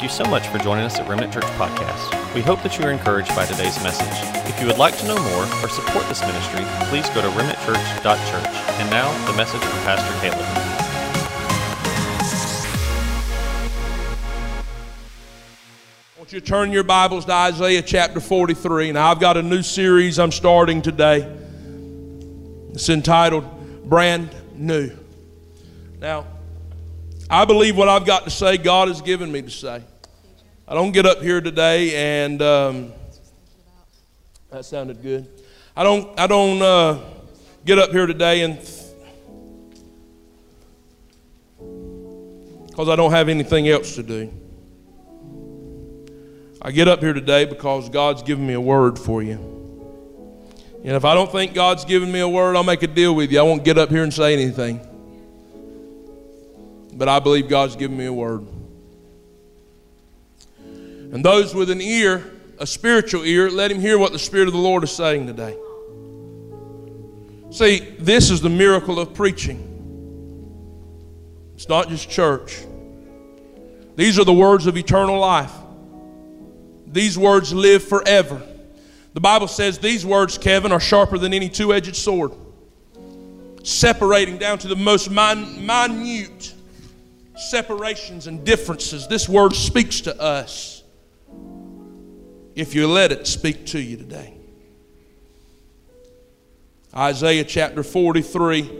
Thank you so much for joining us at Remnant Church Podcast. We hope that you are encouraged by today's message. If you would like to know more or support this ministry, please go to remnantchurch.church. And now, the message from Pastor Caleb. I want you to turn your Bibles to Isaiah chapter 43. Now, I've got a new series I'm starting today. It's entitled Brand New. Now, I believe what I've got to say, God has given me to say. I don't get up here today and um, that sounded good. I don't. I don't uh, get up here today and because I don't have anything else to do. I get up here today because God's given me a word for you. And if I don't think God's given me a word, I'll make a deal with you. I won't get up here and say anything but I believe God's given me a word. And those with an ear, a spiritual ear, let him hear what the Spirit of the Lord is saying today. See, this is the miracle of preaching. It's not just church. These are the words of eternal life. These words live forever. The Bible says these words, Kevin, are sharper than any two edged sword, separating down to the most min- minute separations and differences. This word speaks to us if you let it speak to you today. Isaiah chapter 43,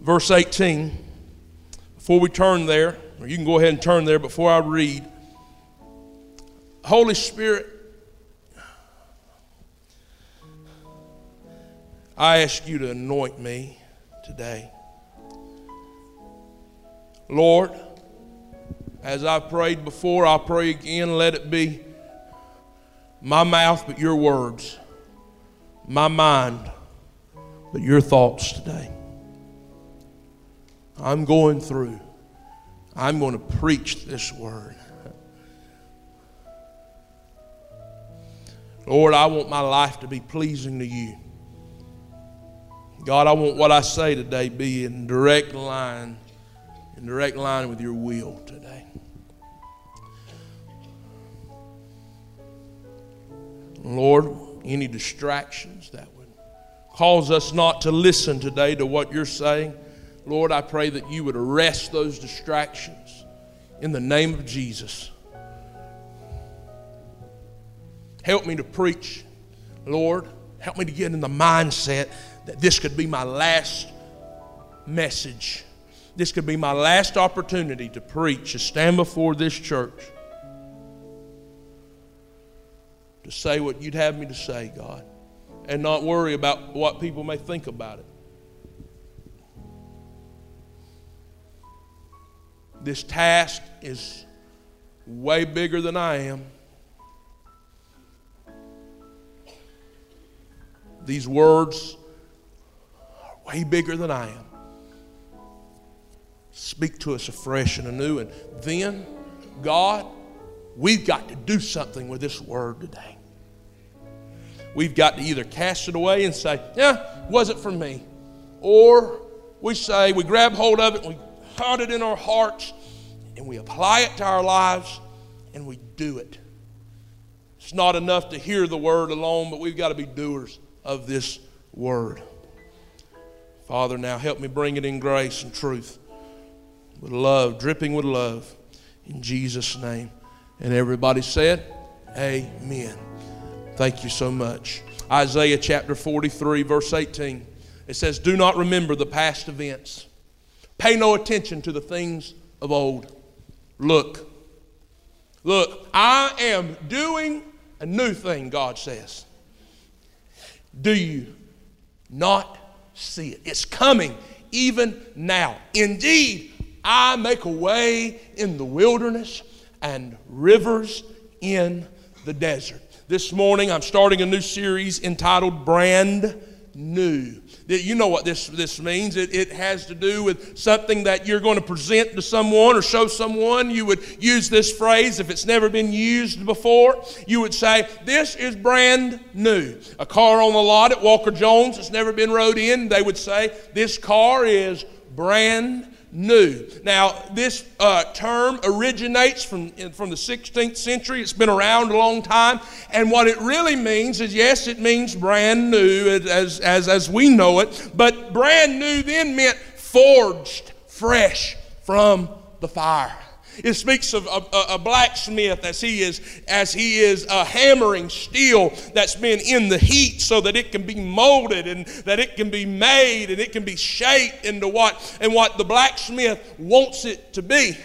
verse 18. Before we turn there, or you can go ahead and turn there before I read. Holy Spirit, I ask you to anoint me today. Lord, as I prayed before, I'll pray again. Let it be my mouth, but your words, my mind, but your thoughts today. I'm going through, I'm going to preach this word. Lord, I want my life to be pleasing to you. God, I want what I say today be in direct line in direct line with your will today. Lord, any distractions that would cause us not to listen today to what you're saying, Lord, I pray that you would arrest those distractions in the name of Jesus. Help me to preach, Lord. Help me to get in the mindset that this could be my last message this could be my last opportunity to preach, to stand before this church, to say what you'd have me to say, God, and not worry about what people may think about it. This task is way bigger than I am. These words are way bigger than I am. Speak to us afresh and anew. And then, God, we've got to do something with this word today. We've got to either cast it away and say, yeah, wasn't for me. Or we say, we grab hold of it, we hide it in our hearts, and we apply it to our lives, and we do it. It's not enough to hear the word alone, but we've got to be doers of this word. Father, now help me bring it in grace and truth with love, dripping with love. In Jesus' name. And everybody said, Amen. Thank you so much. Isaiah chapter 43, verse 18. It says, Do not remember the past events. Pay no attention to the things of old. Look, look, I am doing a new thing, God says. Do you not see it? It's coming even now. Indeed, I make a way in the wilderness and rivers in the desert. This morning, I'm starting a new series entitled Brand New. You know what this, this means. It, it has to do with something that you're going to present to someone or show someone. You would use this phrase if it's never been used before. You would say, This is brand new. A car on the lot at Walker Jones that's never been rode in, they would say, This car is brand new. Now, this uh, term originates from, from the 16th century. It's been around a long time. And what it really means is yes, it means brand new as, as, as we know it. But brand new then meant forged fresh from the fire. It speaks of a, a, blacksmith as he is as he is uh, hammering steel that's been in the heat so that it can be molded and that it can be made and it can be shaped into what and what the blacksmith wants it to be.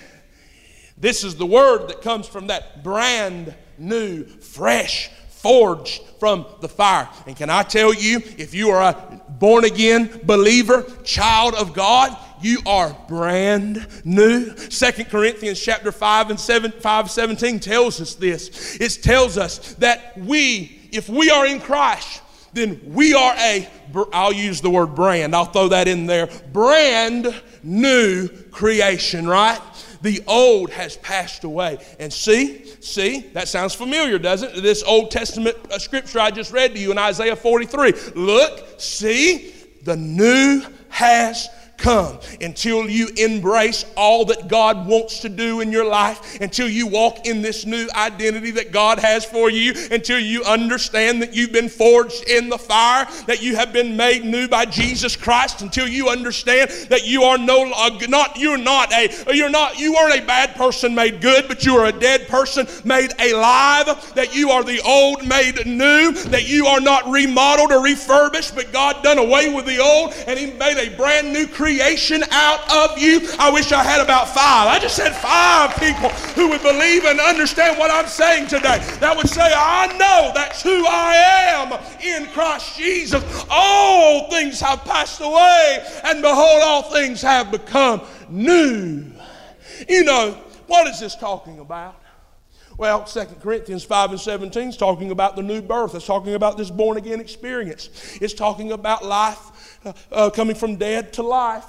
This is the word that comes from that brand new, fresh, forged from the fire. And can I tell you, if you are a born again believer, child of God, you are brand new. Second Corinthians chapter 5 and 7, 5 17 tells us this. It tells us that we, if we are in Christ, then we are a, I'll use the word brand, I'll throw that in there, brand new creation, right? The old has passed away. And see, see, that sounds familiar, doesn't it? This Old Testament uh, scripture I just read to you in Isaiah 43. Look, see, the new has come until you embrace all that God wants to do in your life, until you walk in this new identity that God has for you, until you understand that you've been forged in the fire, that you have been made new by Jesus Christ, until you understand that you are no uh, not you're not a you're not you aren't a bad person made good, but you are a dead person made alive, that you are the old made new, that you are not remodeled or refurbished, but God done away with the old and He made a brand new creation creation out of you. I wish I had about five. I just said five people who would believe and understand what I'm saying today. That would say, I know that's who I am in Christ Jesus. All things have passed away, and behold, all things have become new. You know, what is this talking about? Well, 2 Corinthians 5 and 17 is talking about the new birth. It's talking about this born again experience. It's talking about life uh, uh, coming from dead to life.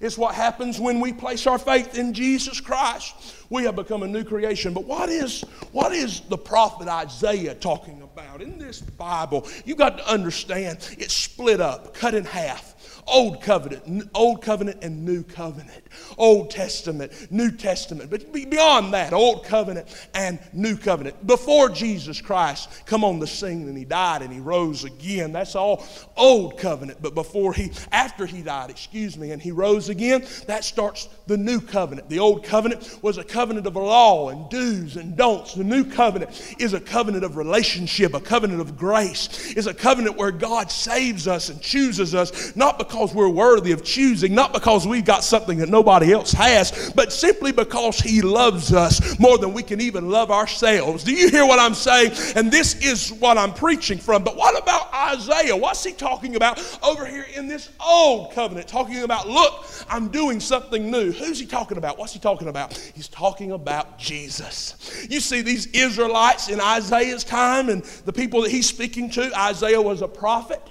It's what happens when we place our faith in Jesus Christ. We have become a new creation. But what is, what is the prophet Isaiah talking about? In this Bible, you've got to understand it's split up, cut in half. Old covenant, old covenant and new covenant. Old Testament, New Testament. But beyond that, Old Covenant and New Covenant. Before Jesus Christ come on the scene and he died and he rose again, that's all Old Covenant. But before he, after he died, excuse me, and he rose again, that starts the New Covenant. The Old Covenant was a covenant of law and do's and don'ts. The New Covenant is a covenant of relationship, a covenant of grace. Is a covenant where God saves us and chooses us, not because we're worthy of choosing, not because we've got something that nobody else has, but simply because He loves us more than we can even love ourselves. Do you hear what I'm saying? And this is what I'm preaching from. But what about Isaiah? What's he talking about over here in this old covenant? Talking about, look, I'm doing something new. Who's he talking about? What's he talking about? He's talking about Jesus. You see, these Israelites in Isaiah's time and the people that he's speaking to, Isaiah was a prophet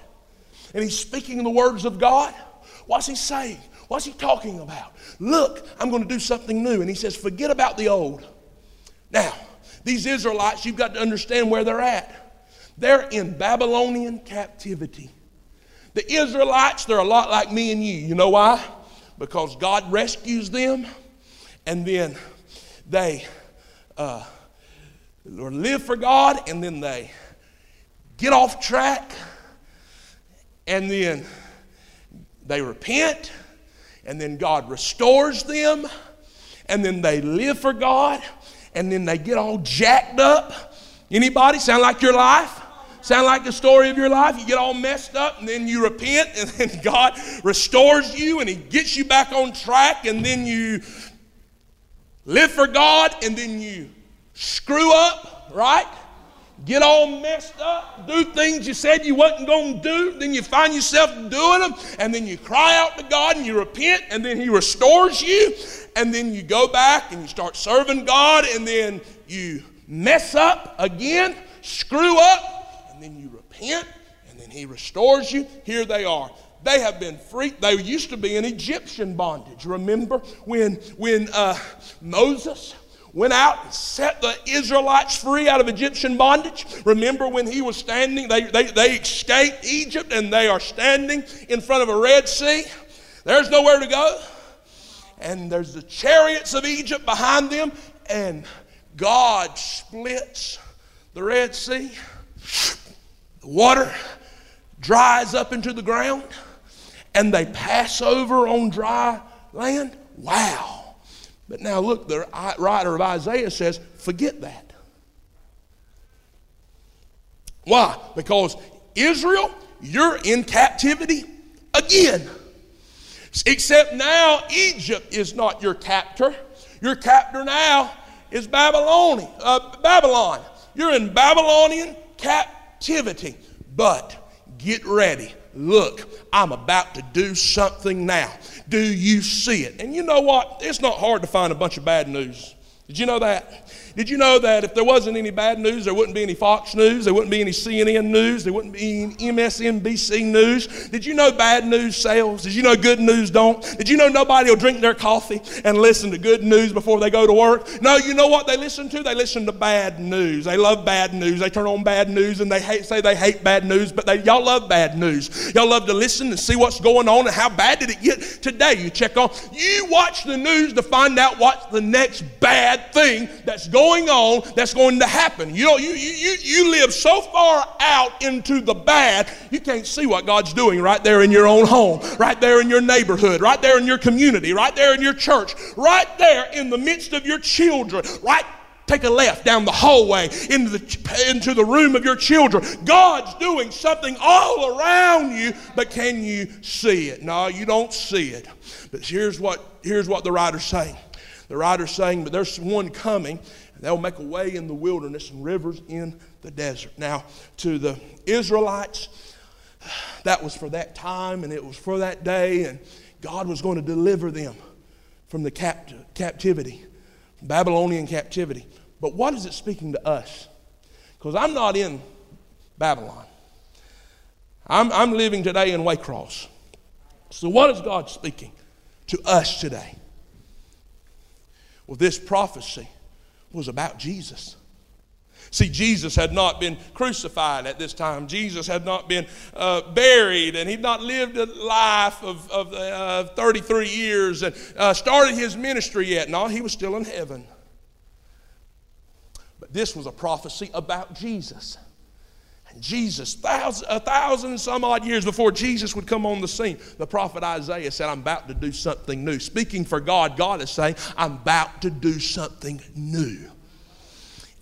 and he's speaking the words of God. What's he saying? What's he talking about? Look, I'm going to do something new. And he says, forget about the old. Now, these Israelites, you've got to understand where they're at. They're in Babylonian captivity. The Israelites, they're a lot like me and you. You know why? Because God rescues them and then they uh, live for God and then they get off track and then they repent and then God restores them, and then they live for God, and then they get all jacked up. Anybody sound like your life? Sound like the story of your life? You get all messed up and then you repent and then God restores you and He gets you back on track and then you live for God and then you screw up, right? Get all messed up, do things you said you wasn't going to do, then you find yourself doing them, and then you cry out to God and you repent, and then He restores you, and then you go back and you start serving God, and then you mess up again, screw up, and then you repent, and then He restores you. Here they are. They have been free. They used to be in Egyptian bondage. Remember when when uh, Moses went out and set the Israelites free out of Egyptian bondage. Remember when he was standing, they, they, they escaped Egypt and they are standing in front of a Red Sea. There's nowhere to go. And there's the chariots of Egypt behind them. And God splits the Red Sea. The water dries up into the ground. And they pass over on dry land. Wow. But now look, the writer of Isaiah says, forget that. Why? Because Israel, you're in captivity again. Except now, Egypt is not your captor. Your captor now is Babylonian, uh, Babylon. You're in Babylonian captivity. But get ready. Look, I'm about to do something now. Do you see it? And you know what? It's not hard to find a bunch of bad news. Did you know that? Did you know that if there wasn't any bad news, there wouldn't be any Fox News, there wouldn't be any CNN news, there wouldn't be any MSNBC news? Did you know bad news sells? Did you know good news don't? Did you know nobody will drink their coffee and listen to good news before they go to work? No, you know what they listen to? They listen to bad news. They love bad news. They turn on bad news and they hate, say they hate bad news, but they, y'all love bad news. Y'all love to listen and see what's going on and how bad did it get today. You check on, you watch the news to find out what's the next bad thing that's going going on that's going to happen. You know, you, you, you live so far out into the bad, you can't see what God's doing right there in your own home, right there in your neighborhood, right there in your community, right there in your church, right there in the midst of your children, right take a left down the hallway into the, into the room of your children. God's doing something all around you, but can you see it? No, you don't see it. But here's what, here's what the writer's saying. The writer's saying, but there's one coming They'll make a way in the wilderness and rivers in the desert. Now, to the Israelites, that was for that time and it was for that day, and God was going to deliver them from the capt- captivity, Babylonian captivity. But what is it speaking to us? Because I'm not in Babylon. I'm, I'm living today in Waycross. So, what is God speaking to us today? Well, this prophecy was about Jesus. See, Jesus had not been crucified at this time. Jesus had not been uh, buried, and he'd not lived a life of, of uh, 33 years and uh, started his ministry yet. No, he was still in heaven. But this was a prophecy about Jesus. Jesus, thousand, a thousand and some odd years before Jesus would come on the scene, the prophet Isaiah said, I'm about to do something new. Speaking for God, God is saying, I'm about to do something new.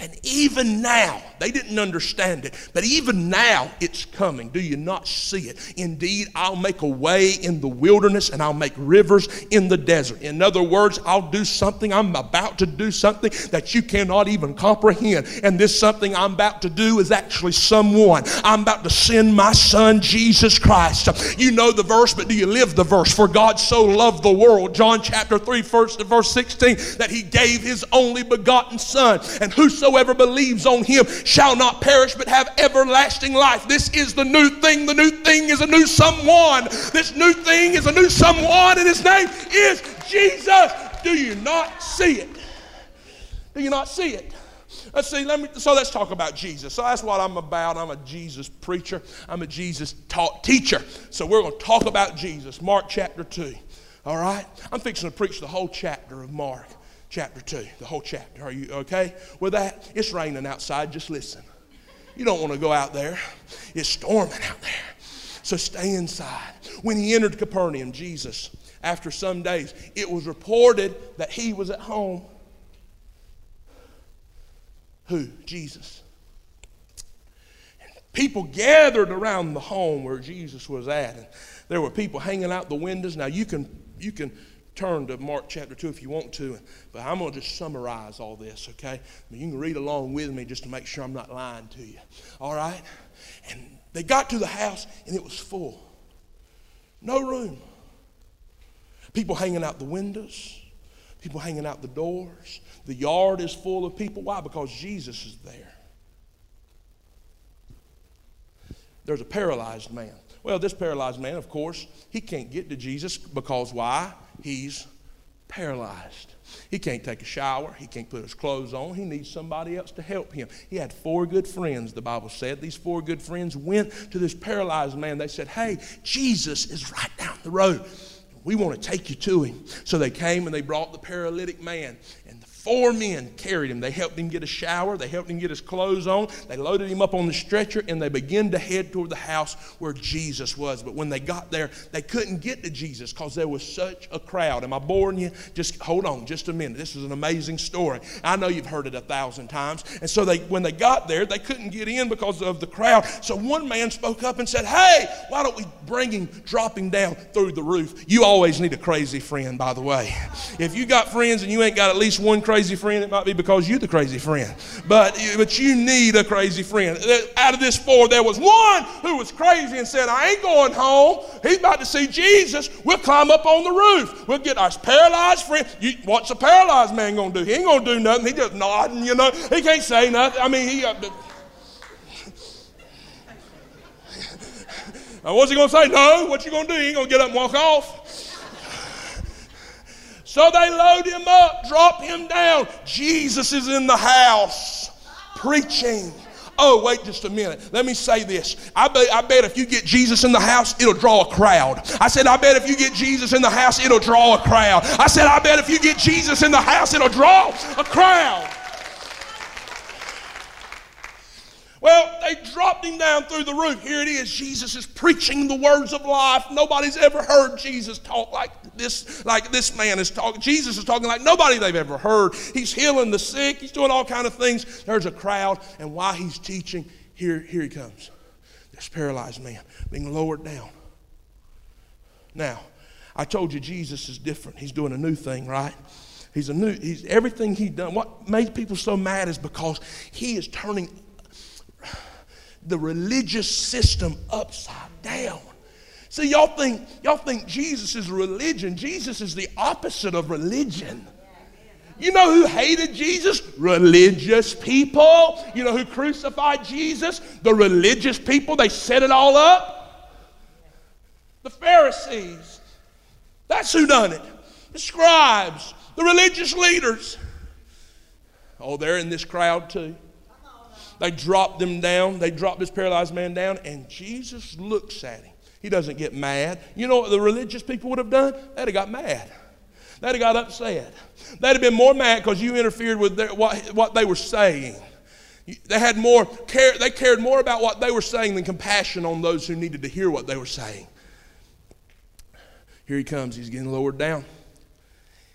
And even now, they didn't understand it, but even now it's coming. Do you not see it? Indeed, I'll make a way in the wilderness and I'll make rivers in the desert. In other words, I'll do something, I'm about to do something that you cannot even comprehend. And this something I'm about to do is actually someone. I'm about to send my son, Jesus Christ. You know the verse, but do you live the verse? For God so loved the world, John chapter 3, first verse 16, that he gave his only begotten son. And whoso whosoever believes on him shall not perish but have everlasting life. This is the new thing. The new thing is a new someone. This new thing is a new someone, and his name is Jesus. Do you not see it? Do you not see it? Let's see, let me, so let's talk about Jesus. So that's what I'm about. I'm a Jesus preacher, I'm a Jesus taught teacher. So we're going to talk about Jesus, Mark chapter 2. All right? I'm fixing to preach the whole chapter of Mark chapter 2, the whole chapter. Are you okay with that? It's raining outside, just listen. You don't want to go out there, it's storming out there. So stay inside. When he entered Capernaum, Jesus, after some days, it was reported that he was at home. Who? Jesus. people gathered around the home where Jesus was at. And there were people hanging out the windows. Now you can you can turn to Mark chapter 2 if you want to, but I'm going to just summarize all this, okay? You can read along with me just to make sure I'm not lying to you, all right? And they got to the house and it was full. No room. People hanging out the windows, people hanging out the doors. The yard is full of people. Why? Because Jesus is there. There's a paralyzed man. Well, this paralyzed man, of course, he can't get to Jesus because why? he's paralyzed. He can't take a shower. He can't put his clothes on. He needs somebody else to help him. He had four good friends, the Bible said. These four good friends went to this paralyzed man. They said, Hey, Jesus is right down the road. We want to take you to him. So they came and they brought the paralytic man. Four men carried him. They helped him get a shower. They helped him get his clothes on. They loaded him up on the stretcher and they began to head toward the house where Jesus was. But when they got there, they couldn't get to Jesus because there was such a crowd. Am I boring you? Just hold on just a minute. This is an amazing story. I know you've heard it a thousand times. And so they, when they got there, they couldn't get in because of the crowd. So one man spoke up and said, Hey, why don't we bring him, drop him down through the roof? You always need a crazy friend, by the way. If you got friends and you ain't got at least one crazy friend, it might be because you're the crazy friend. But, but you need a crazy friend. Out of this four, there was one who was crazy and said, I ain't going home. He's about to see Jesus. We'll climb up on the roof. We'll get our paralyzed friend. You, what's a paralyzed man going to do? He ain't going to do nothing. He just nodding, you know. He can't say nothing. I mean, he. Uh, what's he going to say? No. What you going to do? He ain't going to get up and walk off. So they load him up, drop him down. Jesus is in the house preaching. Oh, wait just a minute. Let me say this. I bet, I bet if you get Jesus in the house, it'll draw a crowd. I said, I bet if you get Jesus in the house, it'll draw a crowd. I said, I bet if you get Jesus in the house, it'll draw a crowd. Well, they dropped him down through the roof. Here it is. Jesus is preaching the words of life. Nobody's ever heard Jesus talk like this, like this man is talking. Jesus is talking like nobody they've ever heard. He's healing the sick. He's doing all kind of things. There's a crowd, and while he's teaching, here, here he comes. This paralyzed man being lowered down. Now, I told you Jesus is different. He's doing a new thing, right? He's a new, he's everything he done. What made people so mad is because he is turning the religious system upside down. See, y'all think, y'all think Jesus is religion. Jesus is the opposite of religion. You know who hated Jesus? Religious people. You know who crucified Jesus? The religious people. They set it all up. The Pharisees. That's who done it. The scribes, the religious leaders. Oh, they're in this crowd too. They dropped them down. They dropped this paralyzed man down, and Jesus looks at him. He doesn't get mad. You know what the religious people would have done? They'd have got mad. They'd have got upset. They'd have been more mad because you interfered with their, what, what they were saying. They had more care, they cared more about what they were saying than compassion on those who needed to hear what they were saying. Here he comes, he's getting lowered down.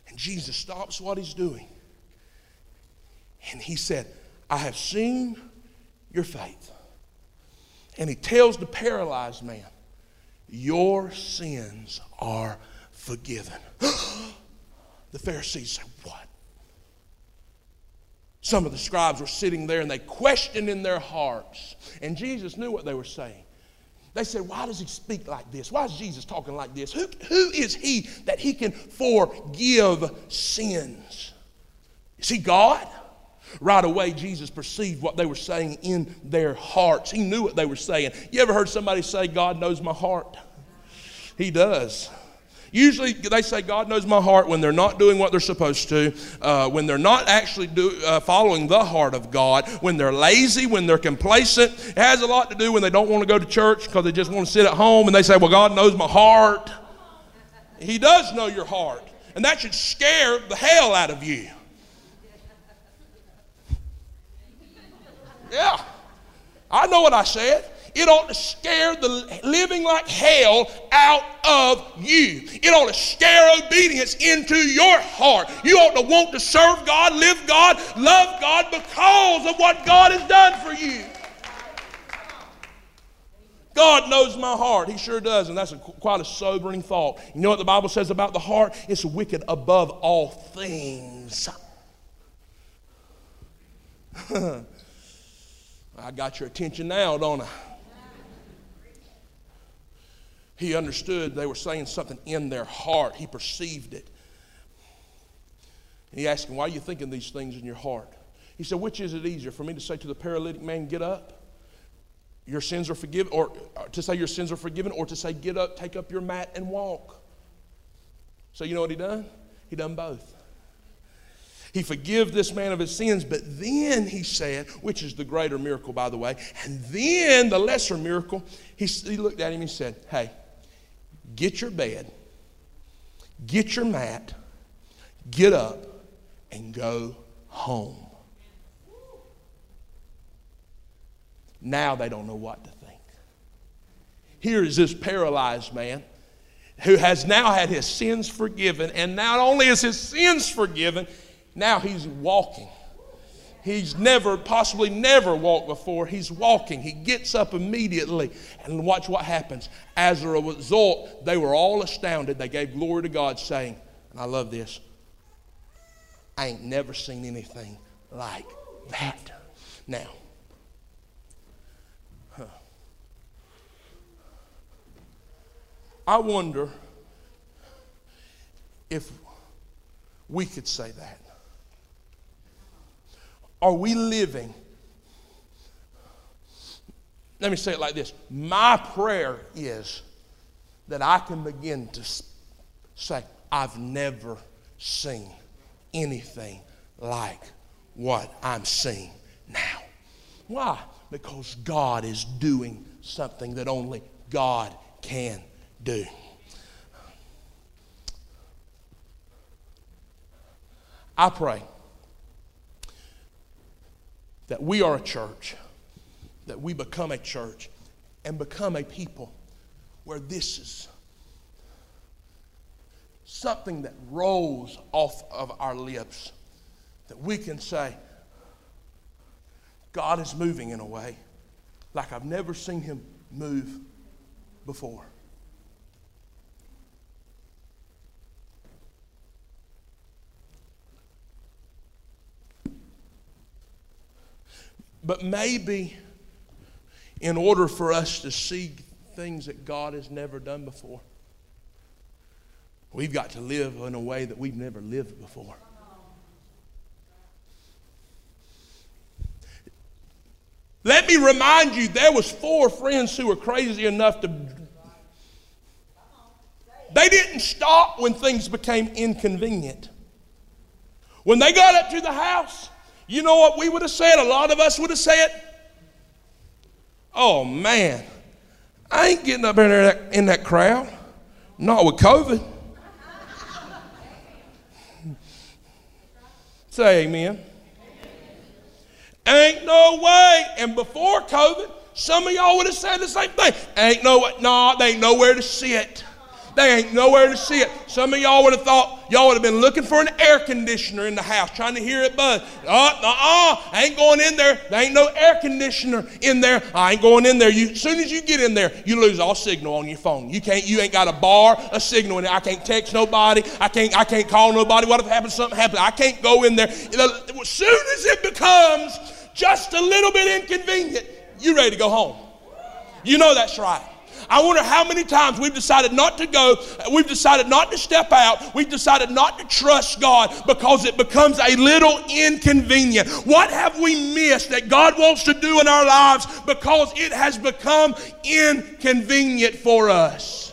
And Jesus stops what he's doing. And he said, I have seen your faith. And he tells the paralyzed man, Your sins are forgiven. the Pharisees say, What? Some of the scribes were sitting there and they questioned in their hearts. And Jesus knew what they were saying. They said, Why does he speak like this? Why is Jesus talking like this? Who, who is he that he can forgive sins? Is he God? Right away, Jesus perceived what they were saying in their hearts. He knew what they were saying. You ever heard somebody say, God knows my heart? He does. Usually, they say God knows my heart when they're not doing what they're supposed to, uh, when they're not actually do, uh, following the heart of God, when they're lazy, when they're complacent. It has a lot to do when they don't want to go to church because they just want to sit at home and they say, Well, God knows my heart. He does know your heart. And that should scare the hell out of you. Yeah. I know what I said. It ought to scare the living like hell out of you. It ought to scare obedience into your heart. You ought to want to serve God, live God, love God because of what God has done for you. God knows my heart. He sure does. And that's a, quite a sobering thought. You know what the Bible says about the heart? It's wicked above all things. I got your attention now, don't I? He understood they were saying something in their heart. He perceived it. And he asked him, Why are you thinking these things in your heart? He said, Which is it easier for me to say to the paralytic man, Get up, your sins are forgiven, or uh, to say your sins are forgiven, or to say, Get up, take up your mat, and walk? So you know what he done? He done both. He forgive this man of his sins, but then he said, which is the greater miracle, by the way, and then the lesser miracle, he, he looked at him and said, Hey, get your bed get your mat, get up, and go home. Now they don't know what to think. Here is this paralyzed man who has now had his sins forgiven, and not only is his sins forgiven, now he's walking. He's never, possibly never walked before. He's walking. He gets up immediately. And watch what happens. As a result, they were all astounded. They gave glory to God, saying, and I love this, I ain't never seen anything like that. Now, huh. I wonder if we could say that. Are we living? Let me say it like this My prayer is that I can begin to say, I've never seen anything like what I'm seeing now. Why? Because God is doing something that only God can do. I pray that we are a church, that we become a church and become a people where this is something that rolls off of our lips that we can say, God is moving in a way like I've never seen him move before. But maybe in order for us to see things that God has never done before, we've got to live in a way that we've never lived before. Let me remind you, there was four friends who were crazy enough to. They didn't stop when things became inconvenient. When they got up to the house, you know what we would have said? A lot of us would have said, Oh man, I ain't getting up in, there, in that crowd. Not with COVID. Say amen. Ain't no way. And before COVID, some of y'all would have said the same thing. Ain't no way. No, they ain't nowhere to sit. They ain't nowhere to see it. Some of y'all would have thought y'all would have been looking for an air conditioner in the house, trying to hear it buzz. Uh, uh-uh, ain't going in there. There ain't no air conditioner in there. I ain't going in there. You, as soon as you get in there, you lose all signal on your phone. You can't. You ain't got a bar, a signal in there. I can't text nobody. I can't. I can't call nobody. What if happens? Something happens. I can't go in there. As soon as it becomes just a little bit inconvenient, you ready to go home. You know that's right. I wonder how many times we've decided not to go, we've decided not to step out, we've decided not to trust God because it becomes a little inconvenient. What have we missed that God wants to do in our lives because it has become inconvenient for us?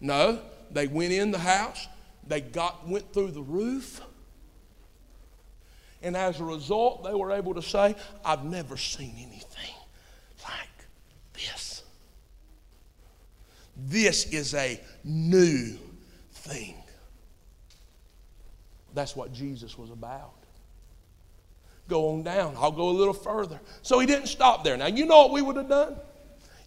No, they went in the house, they got went through the roof and as a result, they were able to say, I've never seen anything like this. This is a new thing. That's what Jesus was about. Go on down. I'll go a little further. So he didn't stop there. Now, you know what we would have done?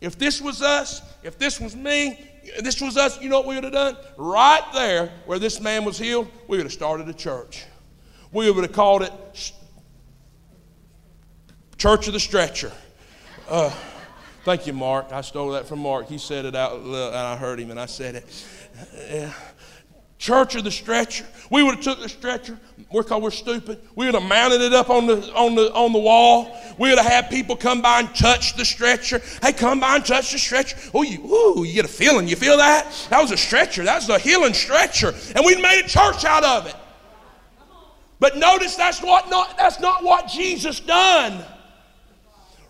If this was us, if this was me, this was us, you know what we would have done? Right there where this man was healed, we would have started a church we would have called it Church of the Stretcher. Uh, thank you, Mark. I stole that from Mark. He said it out, loud, and I heard him, and I said it. Uh, Church of the Stretcher. We would have took the stretcher. We're called we're stupid. We would have mounted it up on the on the on the wall. We would have had people come by and touch the stretcher. Hey, come by and touch the stretcher. Oh, you ooh, you get a feeling. You feel that? That was a stretcher. That was a healing stretcher, and we made a church out of it. But notice that's what not, that's not what Jesus done.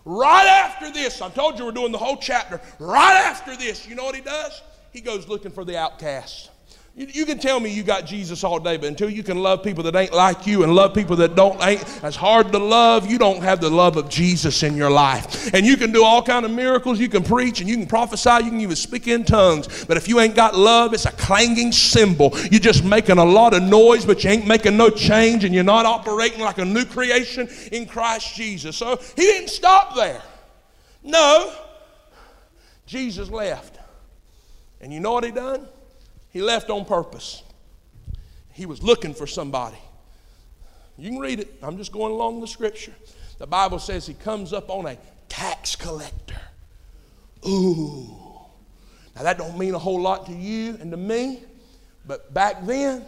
Right after this, I told you we're doing the whole chapter. Right after this, you know what he does? He goes looking for the outcast. You, can tell me you got Jesus all day, but until you can love people that ain't like you and love people that don't ain't as hard to love, you don't have the love of Jesus in your life. And you can do all kind of miracles, you can preach and you can prophesy, you can even speak in tongues. But if you ain't got love, it's a clanging cymbal. You're just making a lot of noise, but you ain't making no change, and you're not operating like a new creation in Christ Jesus. So he didn't stop there. No, Jesus left. And you know what he done? He left on purpose. He was looking for somebody. You can read it. I'm just going along the scripture. The Bible says he comes up on a tax collector. Ooh. Now that don't mean a whole lot to you and to me, but back then,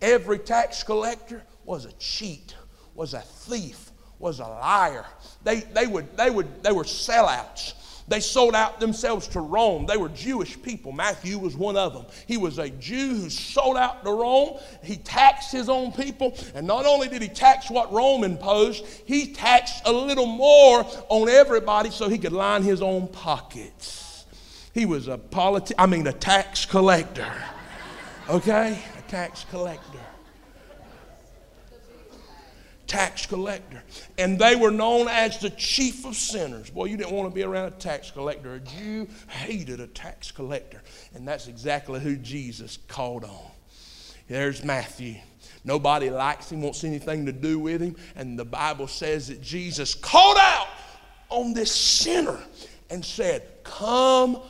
every tax collector was a cheat, was a thief, was a liar. They, they, would, they, would, they were sellouts. They sold out themselves to Rome. They were Jewish people. Matthew was one of them. He was a Jew who sold out to Rome. He taxed his own people. And not only did he tax what Rome imposed, he taxed a little more on everybody so he could line his own pockets. He was a politi- I mean a tax collector. Okay? A tax collector tax collector. And they were known as the chief of sinners. Boy, you didn't want to be around a tax collector. A Jew hated a tax collector. And that's exactly who Jesus called on. There's Matthew. Nobody likes him, wants anything to do with him. And the Bible says that Jesus called out on this sinner and said, Come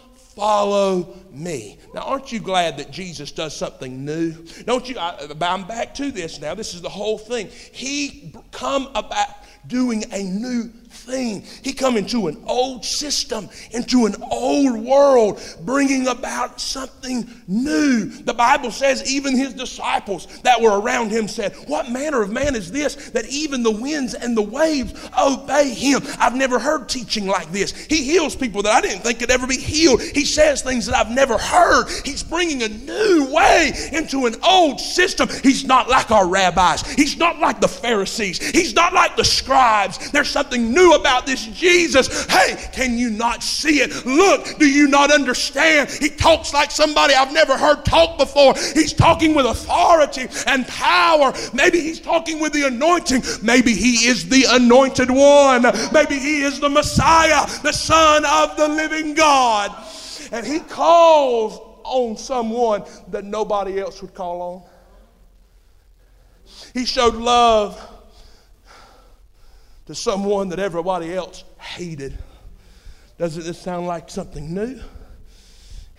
follow me. Now, aren't you glad that Jesus does something new? Don't you? I, I'm back to this now. This is the whole thing. He come about doing a new thing. He come into an old system, into an old world, bringing about something new. The Bible says even his disciples that were around him said, "What manner of man is this that even the winds and the waves obey him?" I've never heard teaching like this. He heals people that I didn't think could ever be healed. He says things that I've never heard. He's bringing a new way into an old system. He's not like our rabbis. He's not like the Pharisees. He's not like the scribes. There's something new about this Jesus. Hey, can you not see it? Look, do you not understand? He talks like somebody I've never heard talk before. He's talking with authority and power. Maybe he's talking with the anointing. Maybe he is the anointed one. Maybe he is the Messiah, the Son of the living God. And he calls on someone that nobody else would call on. He showed love to someone that everybody else hated. Doesn't this sound like something new?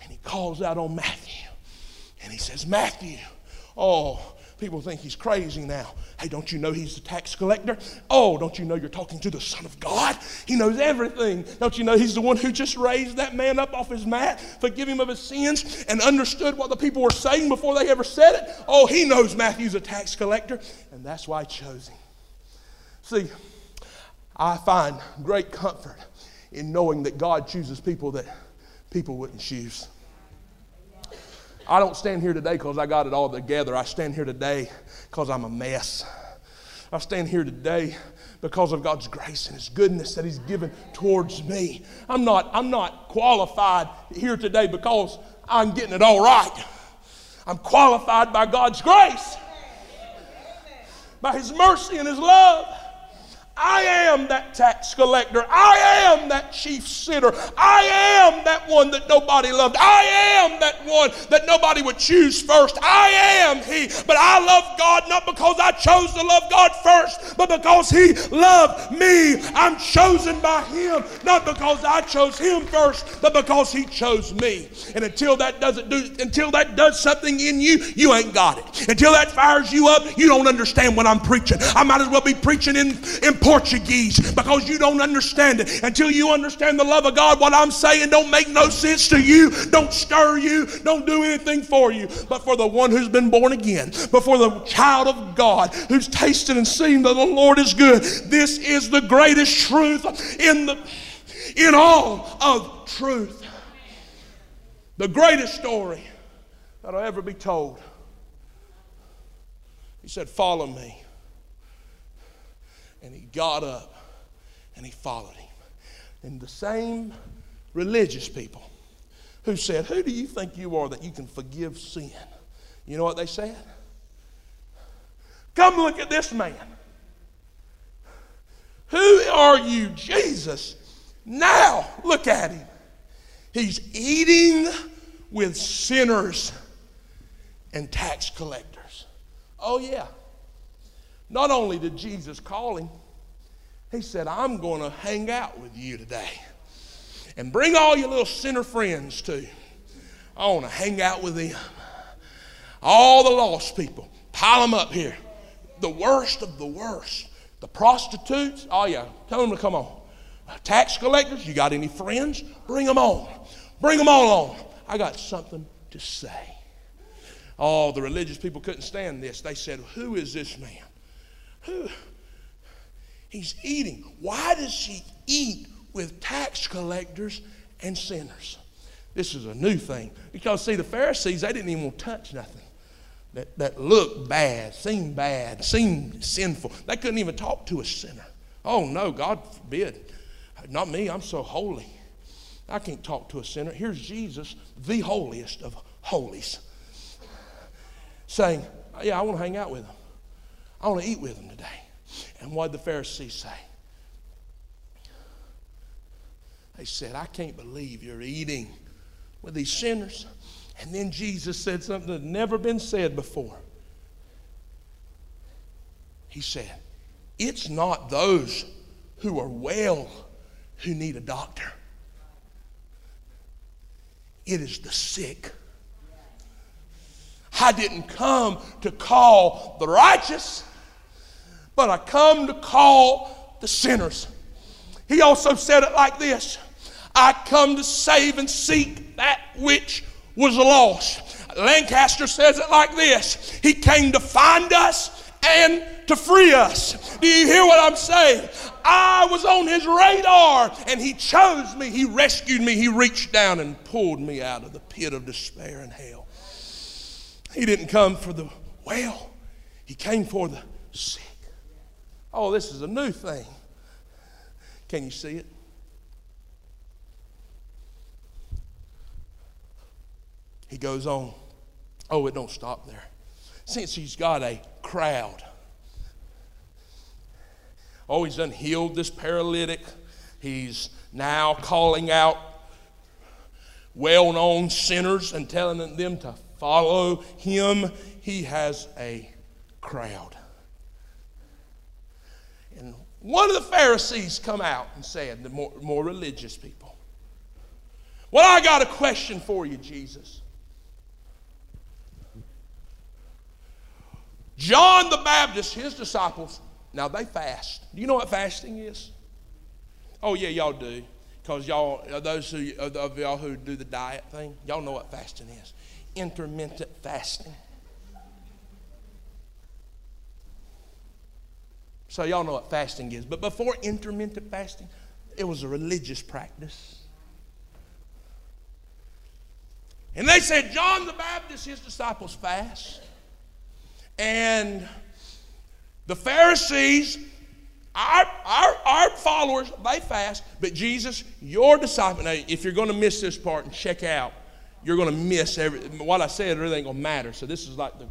And he calls out on Matthew. And he says, Matthew, oh, people think he's crazy now. Hey, don't you know he's the tax collector? Oh, don't you know you're talking to the Son of God? He knows everything. Don't you know he's the one who just raised that man up off his mat, forgive him of his sins, and understood what the people were saying before they ever said it? Oh, he knows Matthew's a tax collector, and that's why I chose him. See, I find great comfort in knowing that God chooses people that people wouldn't choose. I don't stand here today because I got it all together. I stand here today because I'm a mess. I stand here today because of God's grace and His goodness that He's given towards me. I'm not, I'm not qualified here today because I'm getting it all right. I'm qualified by God's grace, by His mercy and His love. I am that tax collector. I am that chief sinner. I am that one that nobody loved. I am that one that nobody would choose first. I am He. But I love God not because I chose to love God first, but because He loved me. I'm chosen by Him, not because I chose Him first, but because He chose me. And until that doesn't do, until that does something in you, you ain't got it. Until that fires you up, you don't understand what I'm preaching. I might as well be preaching in, in Portuguese because you don't understand it. Until you understand the love of God, what I'm saying don't make no sense to you, don't stir you, don't do anything for you. But for the one who's been born again, but for the child of God who's tasted and seen that the Lord is good, this is the greatest truth in the in all of truth. The greatest story that'll ever be told. He said, Follow me. And he got up and he followed him. And the same religious people who said, Who do you think you are that you can forgive sin? You know what they said? Come look at this man. Who are you, Jesus? Now look at him. He's eating with sinners and tax collectors. Oh, yeah. Not only did Jesus call him, he said, I'm going to hang out with you today. And bring all your little sinner friends too. I want to hang out with them. All the lost people, pile them up here. The worst of the worst. The prostitutes, oh yeah, tell them to come on. Tax collectors, you got any friends? Bring them on. Bring them all on. I got something to say. Oh, the religious people couldn't stand this. They said, Who is this man? He's eating. Why does he eat with tax collectors and sinners? This is a new thing. Because, see, the Pharisees, they didn't even want to touch nothing that, that looked bad, seemed bad, seemed sinful. They couldn't even talk to a sinner. Oh, no, God forbid. Not me, I'm so holy. I can't talk to a sinner. Here's Jesus, the holiest of holies, saying, Yeah, I want to hang out with him. I want to eat with him today. And what did the Pharisees say? They said, I can't believe you're eating with these sinners. And then Jesus said something that had never been said before. He said, It's not those who are well who need a doctor, it is the sick. I didn't come to call the righteous, but I come to call the sinners. He also said it like this I come to save and seek that which was lost. Lancaster says it like this He came to find us and to free us. Do you hear what I'm saying? I was on his radar and he chose me. He rescued me. He reached down and pulled me out of the pit of despair and hell. He didn't come for the well, he came for the sick. Oh, this is a new thing. Can you see it? He goes on. Oh, it don't stop there. Since he's got a crowd. Oh, he's done healed this paralytic. He's now calling out well known sinners and telling them to follow him. He has a crowd. One of the Pharisees come out and said, the more, more religious people, Well, I got a question for you, Jesus. John the Baptist, his disciples, now they fast. Do you know what fasting is? Oh, yeah, y'all do. Because y'all, uh, those who, uh, of y'all who do the diet thing, y'all know what fasting is intermittent fasting. So, y'all know what fasting is. But before intermittent fasting, it was a religious practice. And they said, John the Baptist, his disciples fast. And the Pharisees, our, our, our followers, they fast, but Jesus, your disciple. Now, if you're going to miss this part and check out, you're going to miss every, what I said, really ain't going to matter. So this is like the,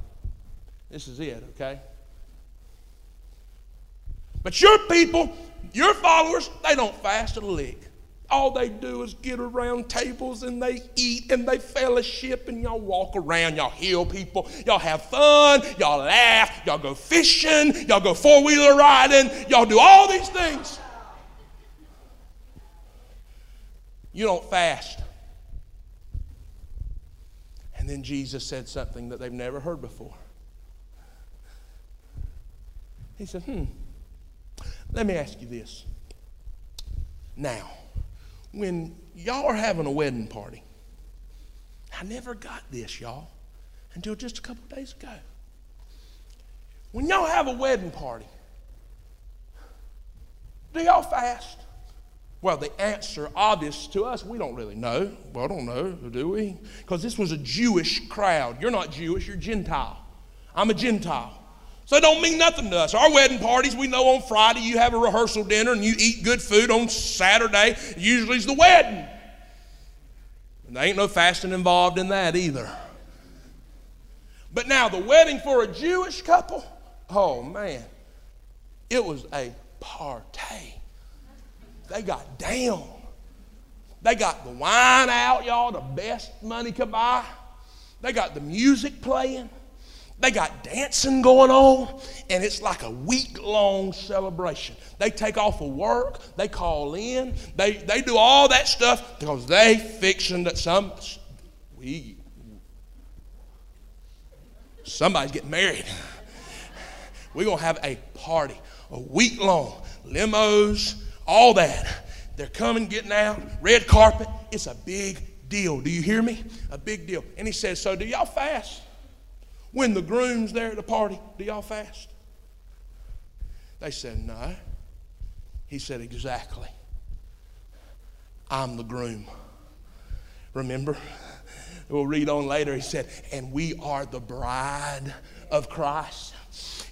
this is it, okay? But your people, your followers, they don't fast a lick all they do is get around tables and they eat and they fellowship and y'all walk around, y'all heal people, y'all have fun, y'all laugh, y'all go fishing, y'all go four wheeler riding, y'all do all these things. You don't fast. And then Jesus said something that they've never heard before. He said, Hmm, let me ask you this. Now, when y'all are having a wedding party, I never got this, y'all, until just a couple days ago. When y'all have a wedding party, do y'all fast? Well, the answer, obvious to us, we don't really know. Well, I don't know, do we? Because this was a Jewish crowd. You're not Jewish, you're Gentile. I'm a Gentile. So it don't mean nothing to us. Our wedding parties, we know on Friday you have a rehearsal dinner and you eat good food. On Saturday, usually is the wedding. And there ain't no fasting involved in that either. But now, the wedding for a Jewish couple, oh man, it was a party. They got down. They got the wine out, y'all, the best money could buy. They got the music playing. They got dancing going on, and it's like a week long celebration. They take off of work, they call in, they, they do all that stuff because they fixing that some we somebody's getting married. We're gonna have a party, a week long, limos, all that. They're coming, getting out, red carpet. It's a big deal. Do you hear me? A big deal. And he says, So do y'all fast? When the groom's there at the party, do y'all fast? They said, No. He said, Exactly. I'm the groom. Remember? We'll read on later. He said, And we are the bride of Christ.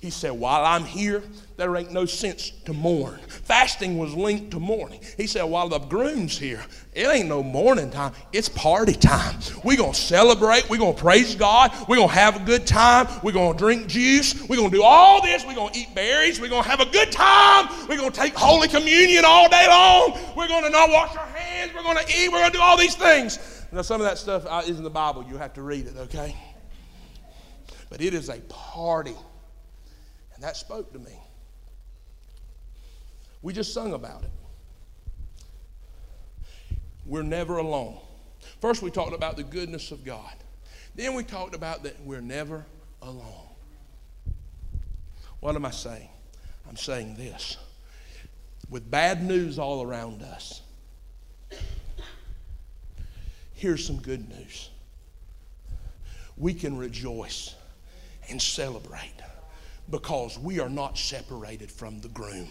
He said, While I'm here, there ain't no sense to mourn. Fasting was linked to mourning. He said, While the groom's here, it ain't no mourning time, it's party time. We're going to celebrate. We're going to praise God. We're going to have a good time. We're going to drink juice. We're going to do all this. We're going to eat berries. We're going to have a good time. We're going to take Holy Communion all day long. We're going to not wash our hands. We're going to eat. We're going to do all these things. Now, some of that stuff uh, is in the Bible. You have to read it, okay? But it is a party. And that spoke to me. We just sung about it. We're never alone. First, we talked about the goodness of God. Then we talked about that we're never alone. What am I saying? I'm saying this. With bad news all around us, here's some good news. We can rejoice and celebrate because we are not separated from the groom.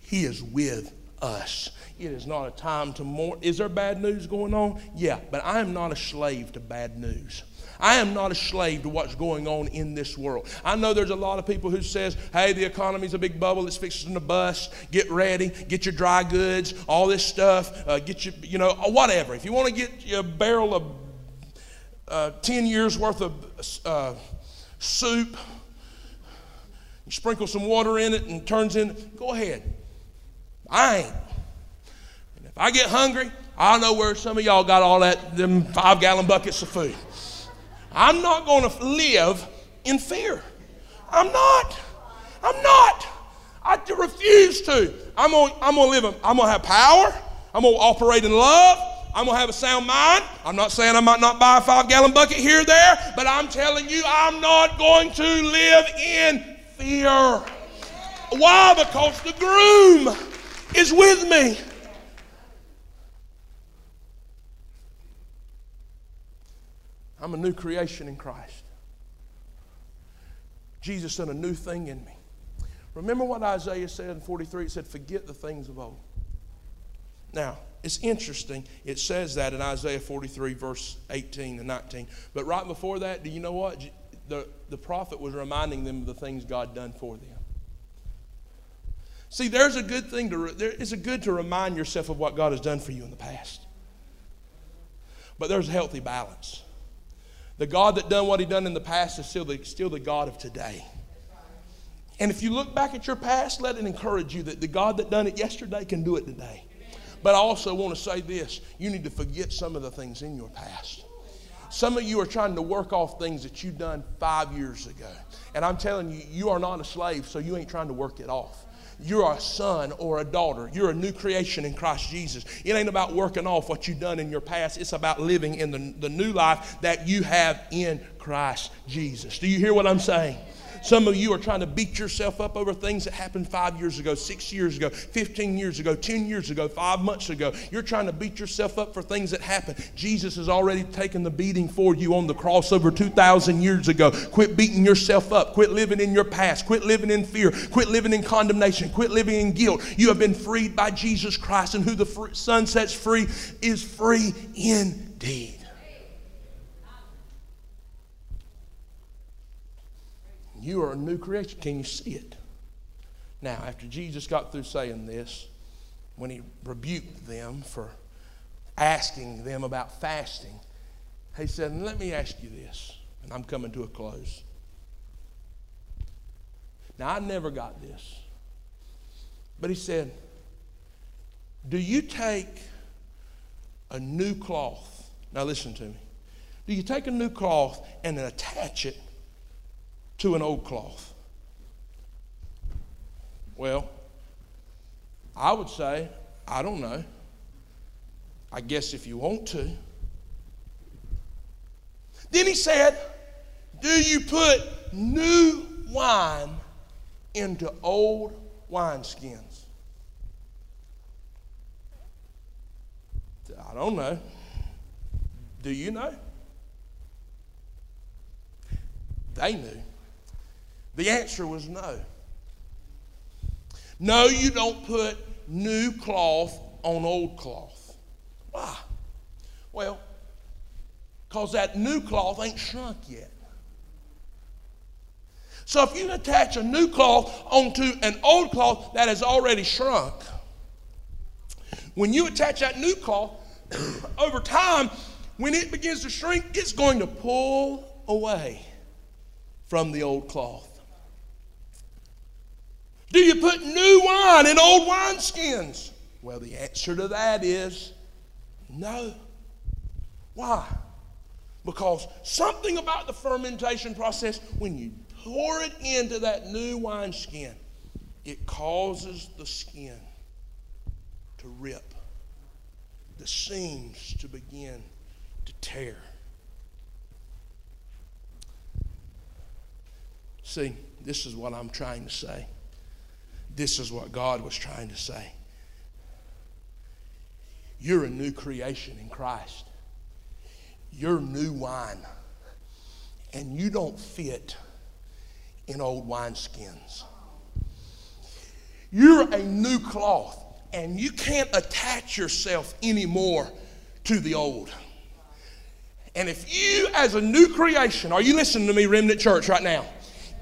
He is with us. It is not a time to mourn. Is there bad news going on? Yeah, but I am not a slave to bad news. I am not a slave to what's going on in this world. I know there's a lot of people who says, "Hey, the economy's a big bubble. It's fixing to bust. Get ready. Get your dry goods. All this stuff. Uh, get your, you know, whatever. If you want to get a barrel of uh, ten years worth of uh, soup, you sprinkle some water in it and turns in. Go ahead. I ain't. And if I get hungry, I know where some of y'all got all that them five gallon buckets of food. I'm not going to live in fear. I'm not. I'm not. I refuse to. I'm going I'm to live. I'm going to have power. I'm going to operate in love. I'm going to have a sound mind. I'm not saying I might not buy a five gallon bucket here or there, but I'm telling you, I'm not going to live in fear. Why? Because the groom is with me. I'm a new creation in Christ. Jesus done a new thing in me. Remember what Isaiah said in 43? It said, Forget the things of old. Now, it's interesting. It says that in Isaiah 43, verse 18 and 19. But right before that, do you know what? The, the prophet was reminding them of the things God done for them. See, there's a good thing to, there, it's a good to remind yourself of what God has done for you in the past. But there's a healthy balance. The God that done what he done in the past is still the, still the God of today. And if you look back at your past, let it encourage you that the God that done it yesterday can do it today. But I also want to say this you need to forget some of the things in your past. Some of you are trying to work off things that you've done five years ago. And I'm telling you, you are not a slave, so you ain't trying to work it off. You're a son or a daughter. You're a new creation in Christ Jesus. It ain't about working off what you've done in your past. It's about living in the, the new life that you have in Christ Jesus. Do you hear what I'm saying? Some of you are trying to beat yourself up over things that happened five years ago, six years ago, 15 years ago, 10 years ago, five months ago. You're trying to beat yourself up for things that happened. Jesus has already taken the beating for you on the cross over 2,000 years ago. Quit beating yourself up. Quit living in your past. Quit living in fear. Quit living in condemnation. Quit living in guilt. You have been freed by Jesus Christ, and who the Son sets free is free indeed. You are a new creation. Can you see it? Now, after Jesus got through saying this, when he rebuked them for asking them about fasting, he said, Let me ask you this. And I'm coming to a close. Now, I never got this. But he said, Do you take a new cloth? Now, listen to me. Do you take a new cloth and attach it to an old cloth? Well, I would say, I don't know. I guess if you want to. Then he said, Do you put new wine into old wineskins? I don't know. Do you know? They knew. The answer was no. No, you don't put new cloth on old cloth. Why? Well, because that new cloth ain't shrunk yet. So if you attach a new cloth onto an old cloth that has already shrunk, when you attach that new cloth, over time, when it begins to shrink, it's going to pull away from the old cloth. Do you put new wine in old wineskins? Well, the answer to that is no. Why? Because something about the fermentation process, when you pour it into that new wineskin, it causes the skin to rip, the seams to begin to tear. See, this is what I'm trying to say. This is what God was trying to say. You're a new creation in Christ. You're new wine. And you don't fit in old wineskins. You're a new cloth, and you can't attach yourself anymore to the old. And if you, as a new creation, are you listening to me, Remnant Church, right now?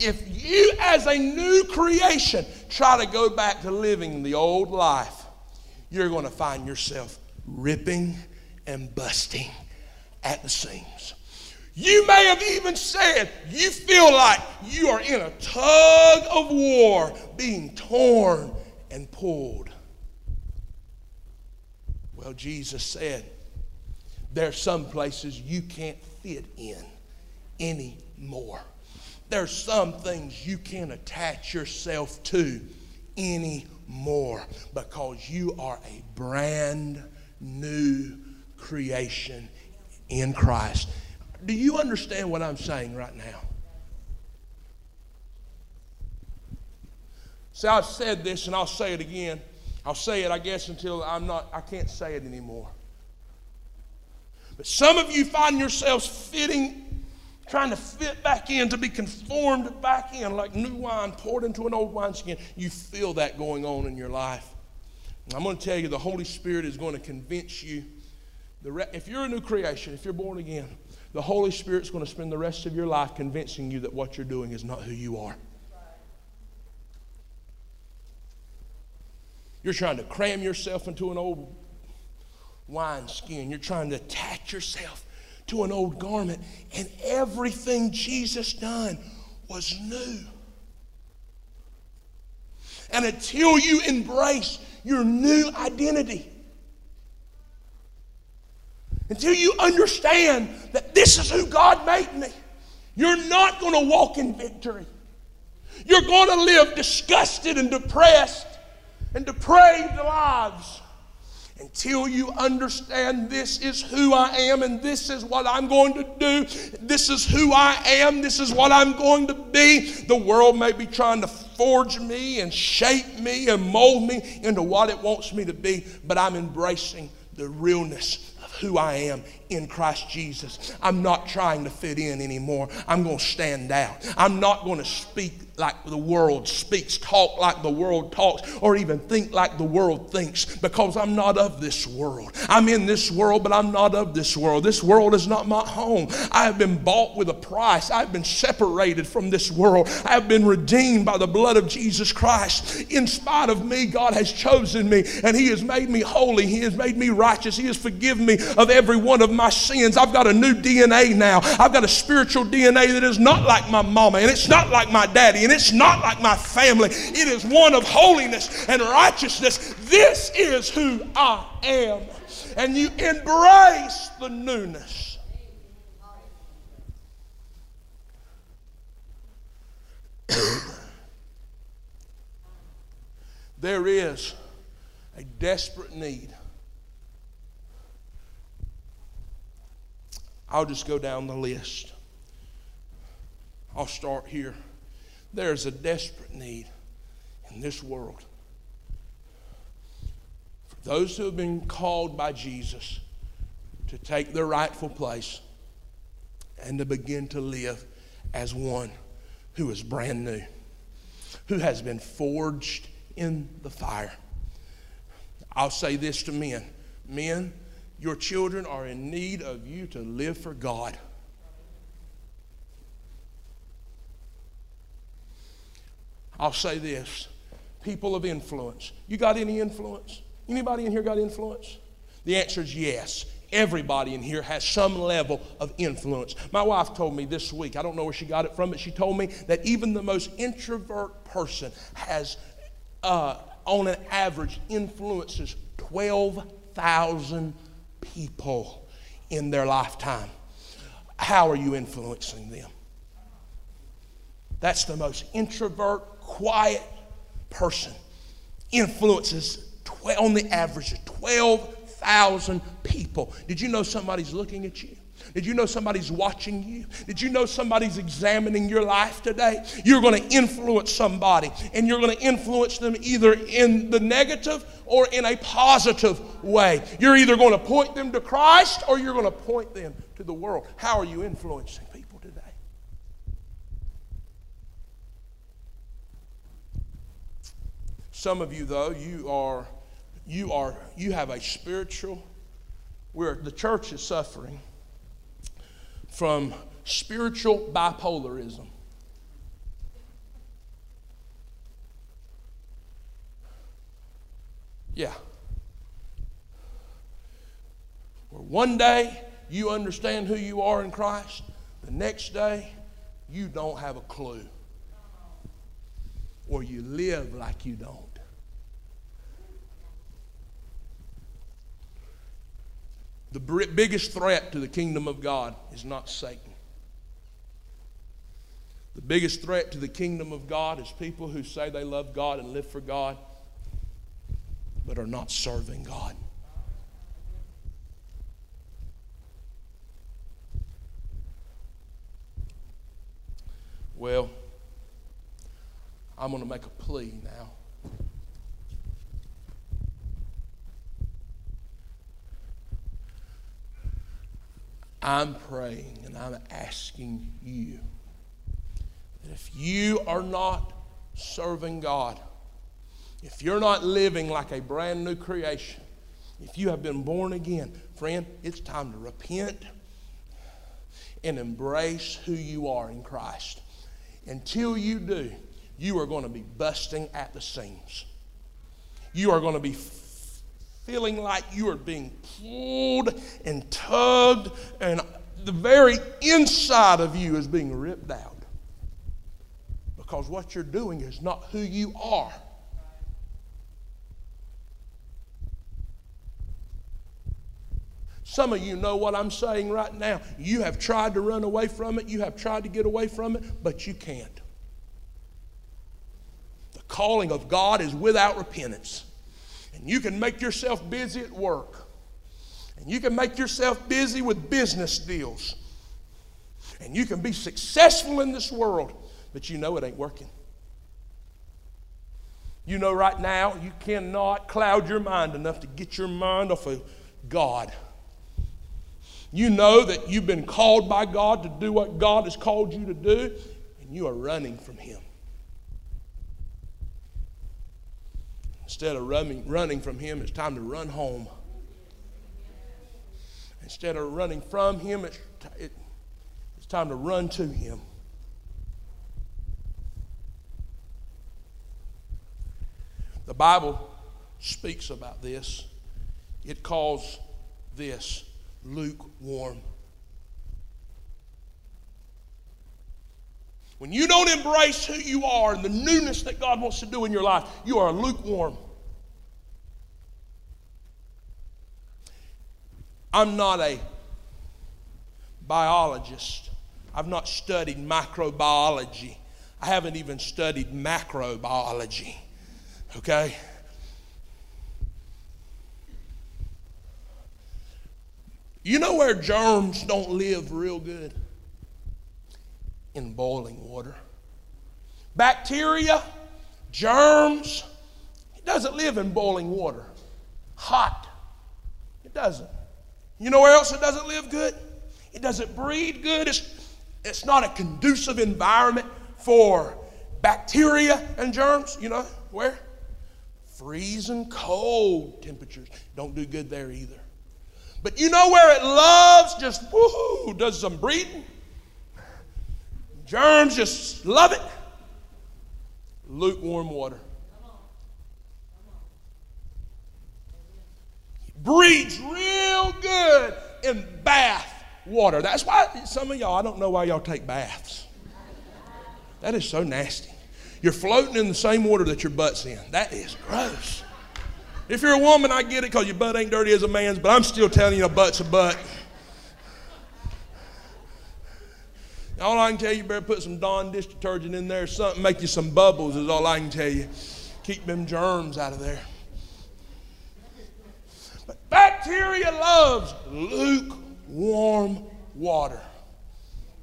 If you, as a new creation, try to go back to living the old life, you're going to find yourself ripping and busting at the seams. You may have even said you feel like you are in a tug of war being torn and pulled. Well, Jesus said, There are some places you can't fit in anymore. There's some things you can't attach yourself to anymore because you are a brand new creation in Christ. Do you understand what I'm saying right now? See, I've said this and I'll say it again. I'll say it, I guess, until I'm not, I can't say it anymore. But some of you find yourselves fitting, trying to fit back in, to be conformed back in, like new wine poured into an old wineskin. You feel that going on in your life. I'm going to tell you, the Holy Spirit is going to convince you. Re- if you're a new creation, if you're born again, the Holy Spirit's going to spend the rest of your life convincing you that what you're doing is not who you are. You're trying to cram yourself into an old wineskin. You're trying to attach yourself to an old garment. And everything Jesus done was new. And until you embrace your new identity. Until you understand that this is who God made me, you're not going to walk in victory. You're going to live disgusted and depressed and depraved lives until you understand this is who I am and this is what I'm going to do. This is who I am. This is what I'm going to be. The world may be trying to forge me and shape me and mold me into what it wants me to be, but I'm embracing the realness of who I am in Christ Jesus. I'm not trying to fit in anymore. I'm going to stand out. I'm not going to speak like the world speaks, talk like the world talks, or even think like the world thinks because I'm not of this world. I'm in this world, but I'm not of this world. This world is not my home. I have been bought with a price. I've been separated from this world. I have been redeemed by the blood of Jesus Christ. In spite of me, God has chosen me and He has made me holy. He has made me righteous. He has forgiven me of every one of my sins. I've got a new DNA now. I've got a spiritual DNA that is not like my mama and it's not like my daddy and it's not like my family. It is one of holiness and righteousness. This is who I am. And you embrace the newness. there is a desperate need. I'll just go down the list. I'll start here. There's a desperate need in this world for those who have been called by Jesus to take their rightful place and to begin to live as one who is brand new, who has been forged in the fire. I'll say this to men men, your children are in need of you to live for God. I'll say this people of influence. You got any influence? Anybody in here got influence? The answer is yes. Everybody in here has some level of influence. My wife told me this week, I don't know where she got it from, but she told me that even the most introvert person has, uh, on an average, influences 12,000 people in their lifetime. How are you influencing them? That's the most introvert, quiet person influences on the average of 12,000 people. Did you know somebody's looking at you? Did you know somebody's watching you? Did you know somebody's examining your life today? You're going to influence somebody, and you're going to influence them either in the negative or in a positive way. You're either going to point them to Christ or you're going to point them to the world. How are you influencing people today? Some of you, though, you are, you are, you have a spiritual, where the church is suffering from spiritual bipolarism. Yeah. Where one day you understand who you are in Christ, the next day you don't have a clue. Or you live like you don't. The biggest threat to the kingdom of God is not Satan. The biggest threat to the kingdom of God is people who say they love God and live for God, but are not serving God. Well, I'm going to make a plea now. I'm praying and I'm asking you that if you are not serving God, if you're not living like a brand new creation, if you have been born again, friend, it's time to repent and embrace who you are in Christ. Until you do, you are going to be busting at the seams. You are going to be feeling like you are being pulled and tugged, and the very inside of you is being ripped out. Because what you're doing is not who you are. Some of you know what I'm saying right now. You have tried to run away from it, you have tried to get away from it, but you can't. Calling of God is without repentance. And you can make yourself busy at work. And you can make yourself busy with business deals. And you can be successful in this world, but you know it ain't working. You know right now you cannot cloud your mind enough to get your mind off of God. You know that you've been called by God to do what God has called you to do, and you are running from Him. Instead of running, running from Him, it's time to run home. Instead of running from Him, it's, it, it's time to run to Him. The Bible speaks about this. It calls this lukewarm. When you don't embrace who you are and the newness that God wants to do in your life, you are lukewarm. I'm not a biologist. I've not studied microbiology. I haven't even studied macrobiology. Okay? You know where germs don't live real good? In boiling water. Bacteria, germs, it doesn't live in boiling water. Hot. It doesn't. You know where else it doesn't live good? It doesn't breed good. It's, it's not a conducive environment for bacteria and germs. You know where? Freezing cold temperatures. Don't do good there either. But you know where it loves just woohoo, does some breeding? Germs just love it. Lukewarm water. Breeds real good in bath water. That's why some of y'all, I don't know why y'all take baths. That is so nasty. You're floating in the same water that your butt's in. That is gross. If you're a woman, I get it because your butt ain't dirty as a man's, but I'm still telling you a butt's a butt. All I can tell you, better put some Dawn dish detergent in there something, make you some bubbles, is all I can tell you. Keep them germs out of there. But bacteria loves lukewarm water.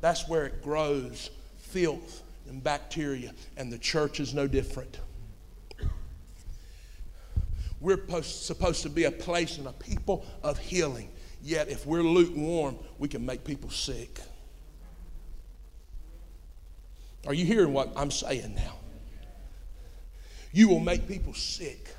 That's where it grows filth and bacteria, and the church is no different. We're supposed to be a place and a people of healing. Yet, if we're lukewarm, we can make people sick. Are you hearing what I'm saying now? You will make people sick.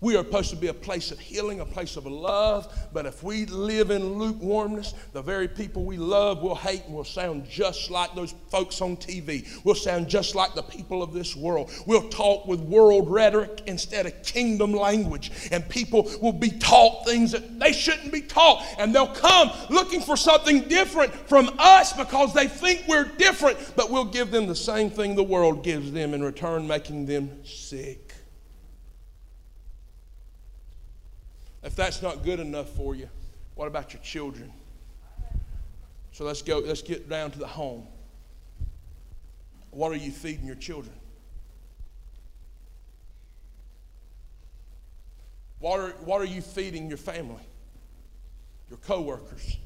We are supposed to be a place of healing, a place of love. But if we live in lukewarmness, the very people we love will hate and will sound just like those folks on TV. We'll sound just like the people of this world. We'll talk with world rhetoric instead of kingdom language. And people will be taught things that they shouldn't be taught. And they'll come looking for something different from us because they think we're different. But we'll give them the same thing the world gives them in return, making them sick. If that's not good enough for you, what about your children? So let's go, let's get down to the home. What are you feeding your children? What are, what are you feeding your family? Your coworkers?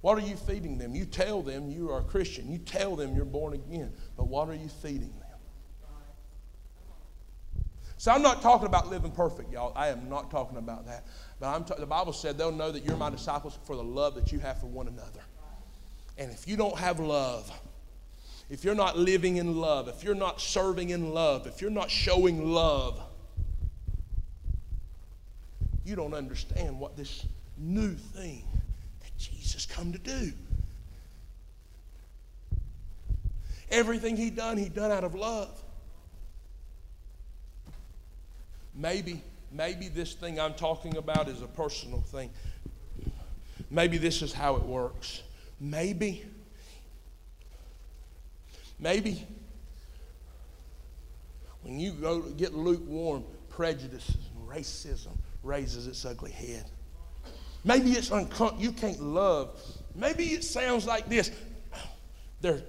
What are you feeding them? You tell them you are a Christian. You tell them you're born again. But what are you feeding them? So I'm not talking about living perfect, y'all. I am not talking about that. But I'm ta- the Bible said they'll know that you're my disciples for the love that you have for one another. And if you don't have love, if you're not living in love, if you're not serving in love, if you're not showing love, you don't understand what this new thing that Jesus come to do. Everything he done, he done out of love. Maybe, maybe this thing I'm talking about is a personal thing. Maybe this is how it works. Maybe, maybe when you go get lukewarm, prejudice and racism raises its ugly head. Maybe it's uncomfortable. You can't love. Maybe it sounds like this. They're,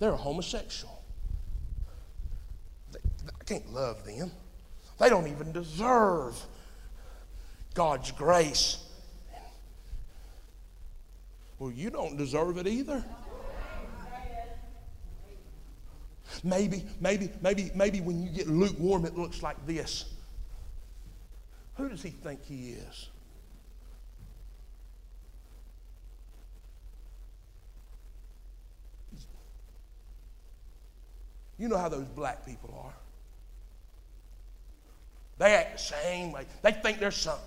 they're a homosexual. I can't love them. They don't even deserve God's grace. Well, you don't deserve it either. Maybe, maybe, maybe, maybe when you get lukewarm, it looks like this. Who does he think he is? You know how those black people are. They act the same way. They think there's something.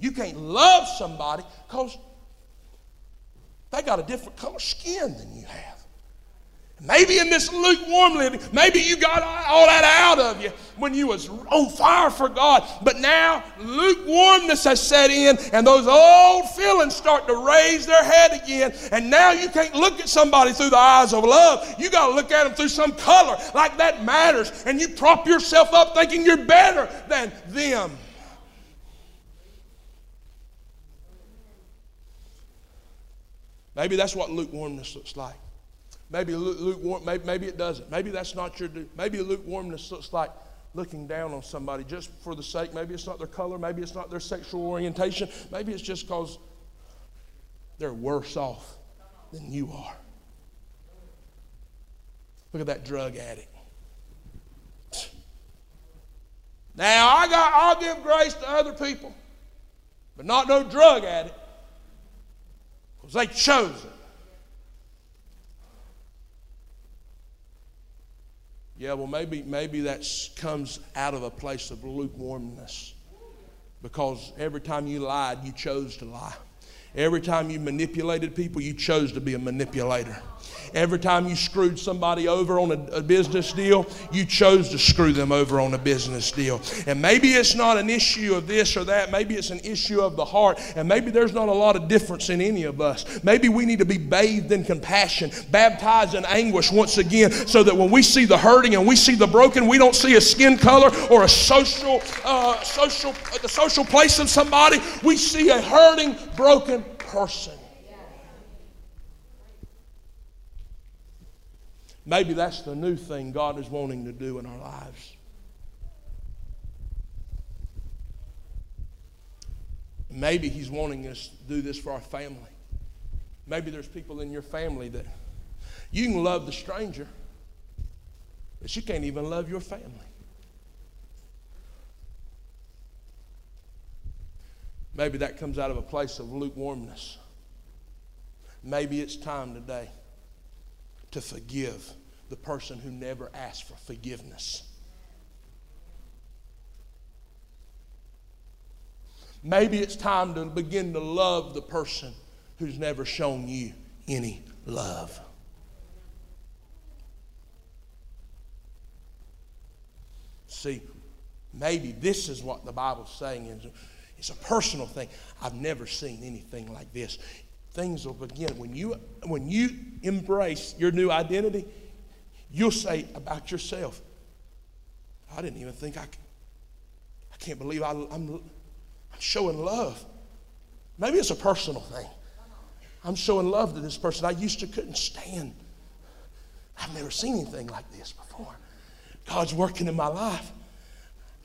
You can't love somebody because they got a different color skin than you have. Maybe in this lukewarm living, maybe you got all that out of you when you was on fire for God. But now lukewarmness has set in and those old feelings start to raise their head again. And now you can't look at somebody through the eyes of love. You got to look at them through some color like that matters. And you prop yourself up thinking you're better than them. Maybe that's what lukewarmness looks like. Maybe lukewarm, maybe, maybe it doesn't. Maybe that's not your. Maybe lukewarmness looks like looking down on somebody just for the sake. Maybe it's not their color. Maybe it's not their sexual orientation. Maybe it's just because they're worse off than you are. Look at that drug addict. Now I got I'll give grace to other people, but not no drug addict. Because they chose it. Yeah, well, maybe, maybe that comes out of a place of lukewarmness. Because every time you lied, you chose to lie. Every time you manipulated people, you chose to be a manipulator. Every time you screwed somebody over on a, a, business deal, you chose to screw them over on a business deal. And maybe it's not an issue of this or that. Maybe it's an issue of the heart. And maybe there's not a lot of difference in any of us. Maybe we need to be bathed in compassion, baptized in anguish once again, so that when we see the hurting and we see the broken, we don't see a skin color or a social, uh, social, uh, the social place of somebody. We see a hurting, broken person. Maybe that's the new thing God is wanting to do in our lives. Maybe He's wanting us to do this for our family. Maybe there's people in your family that you can love the stranger, but you can't even love your family. Maybe that comes out of a place of lukewarmness. Maybe it's time today to forgive the person who never asked for forgiveness. Maybe it's time to begin to love the person who's never shown you any love. See, maybe this is what the Bible's saying is it's a personal thing. I've never seen anything like this things will begin. When you, when you embrace your new identity, you'll say about yourself, I didn't even think I could. I can't believe I, I'm, I'm showing love. Maybe it's a personal thing. I'm showing love to this person I used to couldn't stand. I've never seen anything like this before. God's working in my life.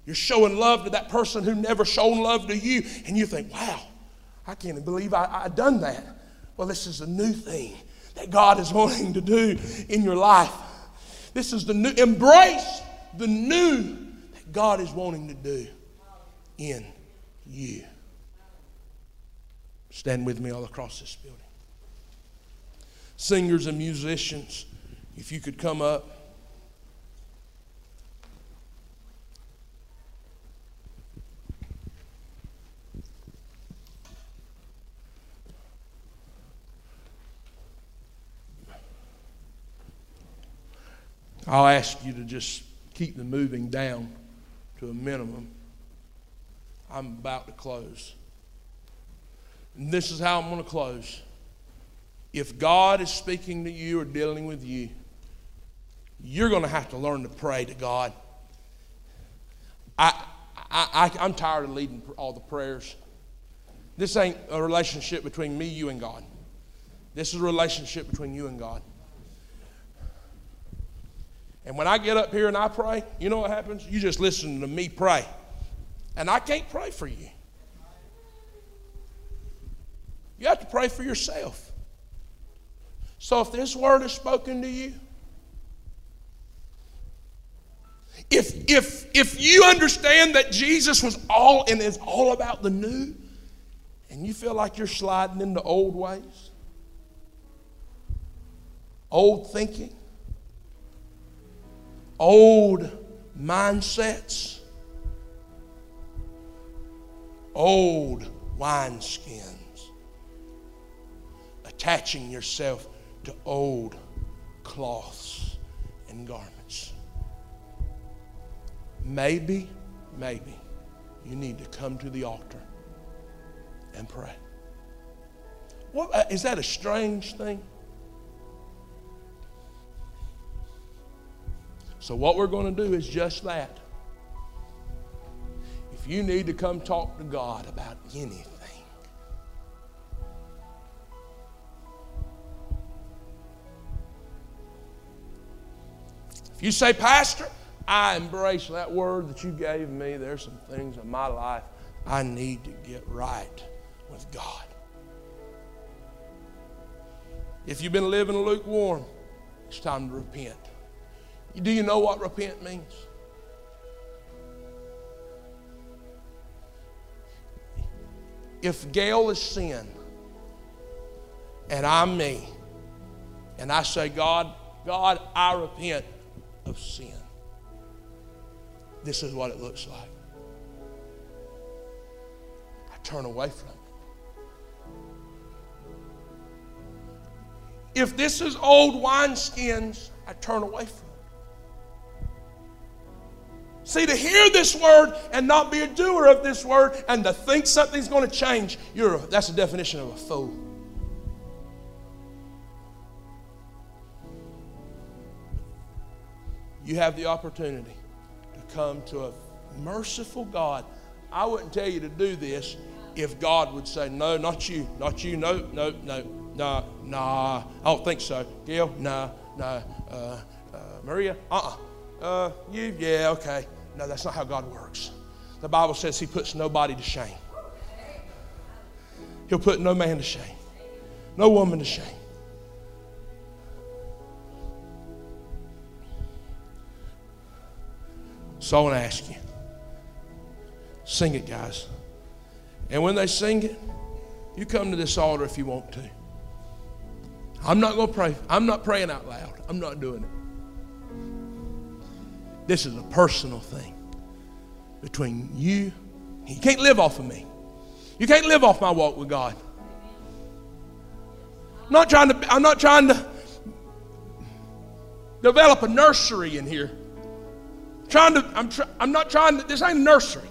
You're showing love to that person who never shown love to you, and you think, wow, I can't believe I, I done that. Well, this is a new thing that God is wanting to do in your life. This is the new, embrace the new that God is wanting to do in you. Stand with me all across this building. Singers and musicians, if you could come up. I'll ask you to just keep the moving down to a minimum. I'm about to close. And this is how I'm going to close. If God is speaking to you or dealing with you, you're going to have to learn to pray to God. I, I, I, am tired of leading all the prayers. This ain't a relationship between me, you, and God. This is a relationship between you and God. And when I get up here and I pray, you know what happens? You just listen to me pray. And I can't pray for you. You have to pray for yourself. So if this word is spoken to you, if if if you understand that Jesus was all and is all about the new, and you feel like you're sliding into old ways, old thinking, old mindsets, old wineskins, attaching yourself to old cloths and garments. Maybe, maybe you need to come to the altar and pray. What, uh, is that a strange thing? So, what we're going to do is just that. If you need to come talk to God about anything, if you say, Pastor, I embrace that word that you gave me, there's some things in my life I need to get right with God. If you've been living lukewarm, it's time to repent. Do you know what repent means? If Gail is sin and I'm me, and I say, God, God, I repent of sin, this is what it looks like. I turn away from it. If this is old wineskins, I turn away from it. See, to hear this word and not be a doer of this word and to think something's going to change, you're that's the definition of a fool. You have the opportunity to come to a merciful God. I wouldn't tell you to do this if God would say, No, not you, not you, no, no, no, nah, nah, I don't think so. Gail, nah, nah, uh, uh, Maria, uh uh-uh. uh, you, yeah, okay. No, that's not how God works. The Bible says He puts nobody to shame. He'll put no man to shame, no woman to shame. So I want to ask you sing it, guys. And when they sing it, you come to this altar if you want to. I'm not going to pray. I'm not praying out loud. I'm not doing it. This is a personal thing between you. You can't live off of me. You can't live off my walk with God. I'm not trying to, I'm not trying to develop a nursery in here. I'm trying to, I'm, tr- I'm not trying to, this ain't a nursery.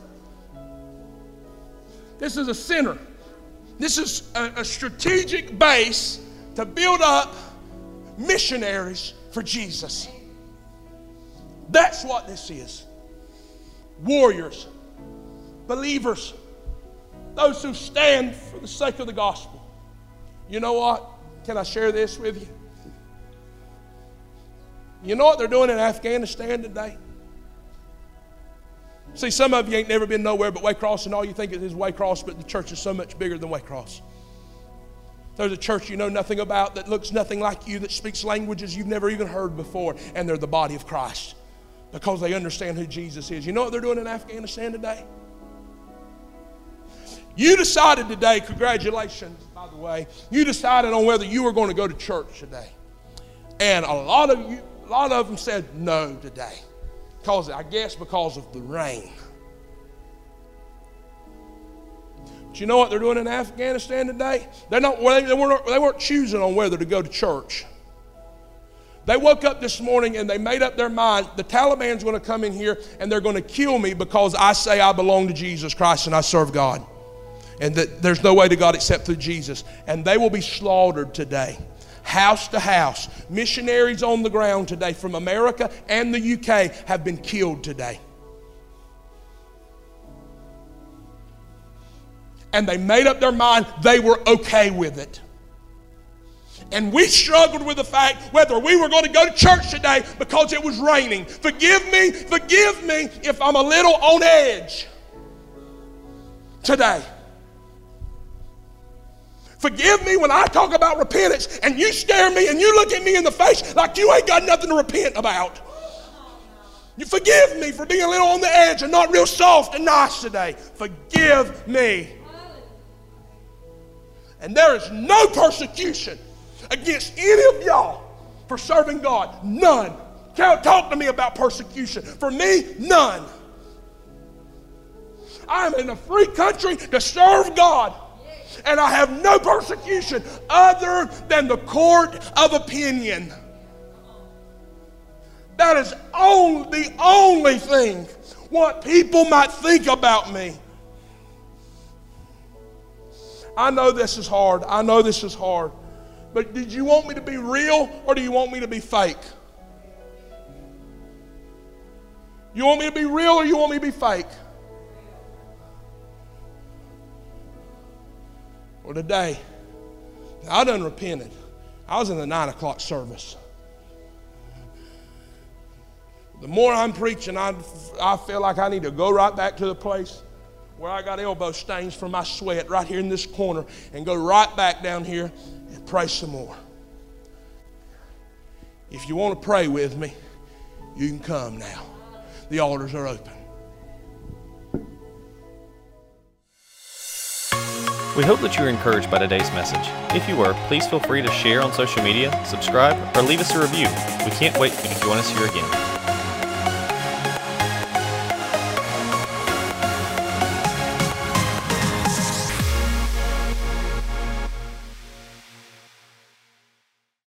This is a center. This is a, a strategic base to build up missionaries for Jesus. That's what this is. Warriors, believers, those who stand for the sake of the gospel. You know what? Can I share this with you? You know what they're doing in Afghanistan today? See, some of you ain't never been nowhere but Waycross, and all you think is Waycross, but the church is so much bigger than Waycross. There's a church you know nothing about that looks nothing like you, that speaks languages you've never even heard before, and they're the body of Christ because they understand who Jesus is. You know what they're doing in Afghanistan today? You decided today, congratulations, by the way, you decided on whether you were going to go to church today. And a lot of you, a lot of them said no today. Because I guess because of the rain. But you know what they're doing in Afghanistan today? They're not, they, weren't, they weren't choosing on whether to go to church. They woke up this morning and they made up their mind the Taliban's going to come in here and they're going to kill me because I say I belong to Jesus Christ and I serve God. And that there's no way to God except through Jesus. And they will be slaughtered today house to house. Missionaries on the ground today from America and the UK have been killed today. And they made up their mind they were okay with it. And we struggled with the fact whether we were going to go to church today because it was raining. Forgive me, forgive me if I'm a little on edge today. Forgive me when I talk about repentance and you stare me and you look at me in the face like you ain't got nothing to repent about. You forgive me for being a little on the edge and not real soft and nice today. Forgive me. And there is no persecution against any of y'all for serving God. None. Talk to me about persecution. For me, none. I'm in a free country to serve God. And I have no persecution other than the court of opinion. That is only, the only thing what people might think about me. I know this is hard. I know this is hard. But did you want me to be real or do you want me to be fake? You want me to be real or you want me to be fake? Well, today, I done repented. I was in the nine o'clock service. The more I'm preaching, I, I feel like I need to go right back to the place where I got elbow stains from my sweat right here in this corner and go right back down here pray some more. If you want to pray with me, you can come now. The altars are open. We hope that you were encouraged by today's message. If you were, please feel free to share on social media, subscribe, or leave us a review. We can't wait for you to join us here again.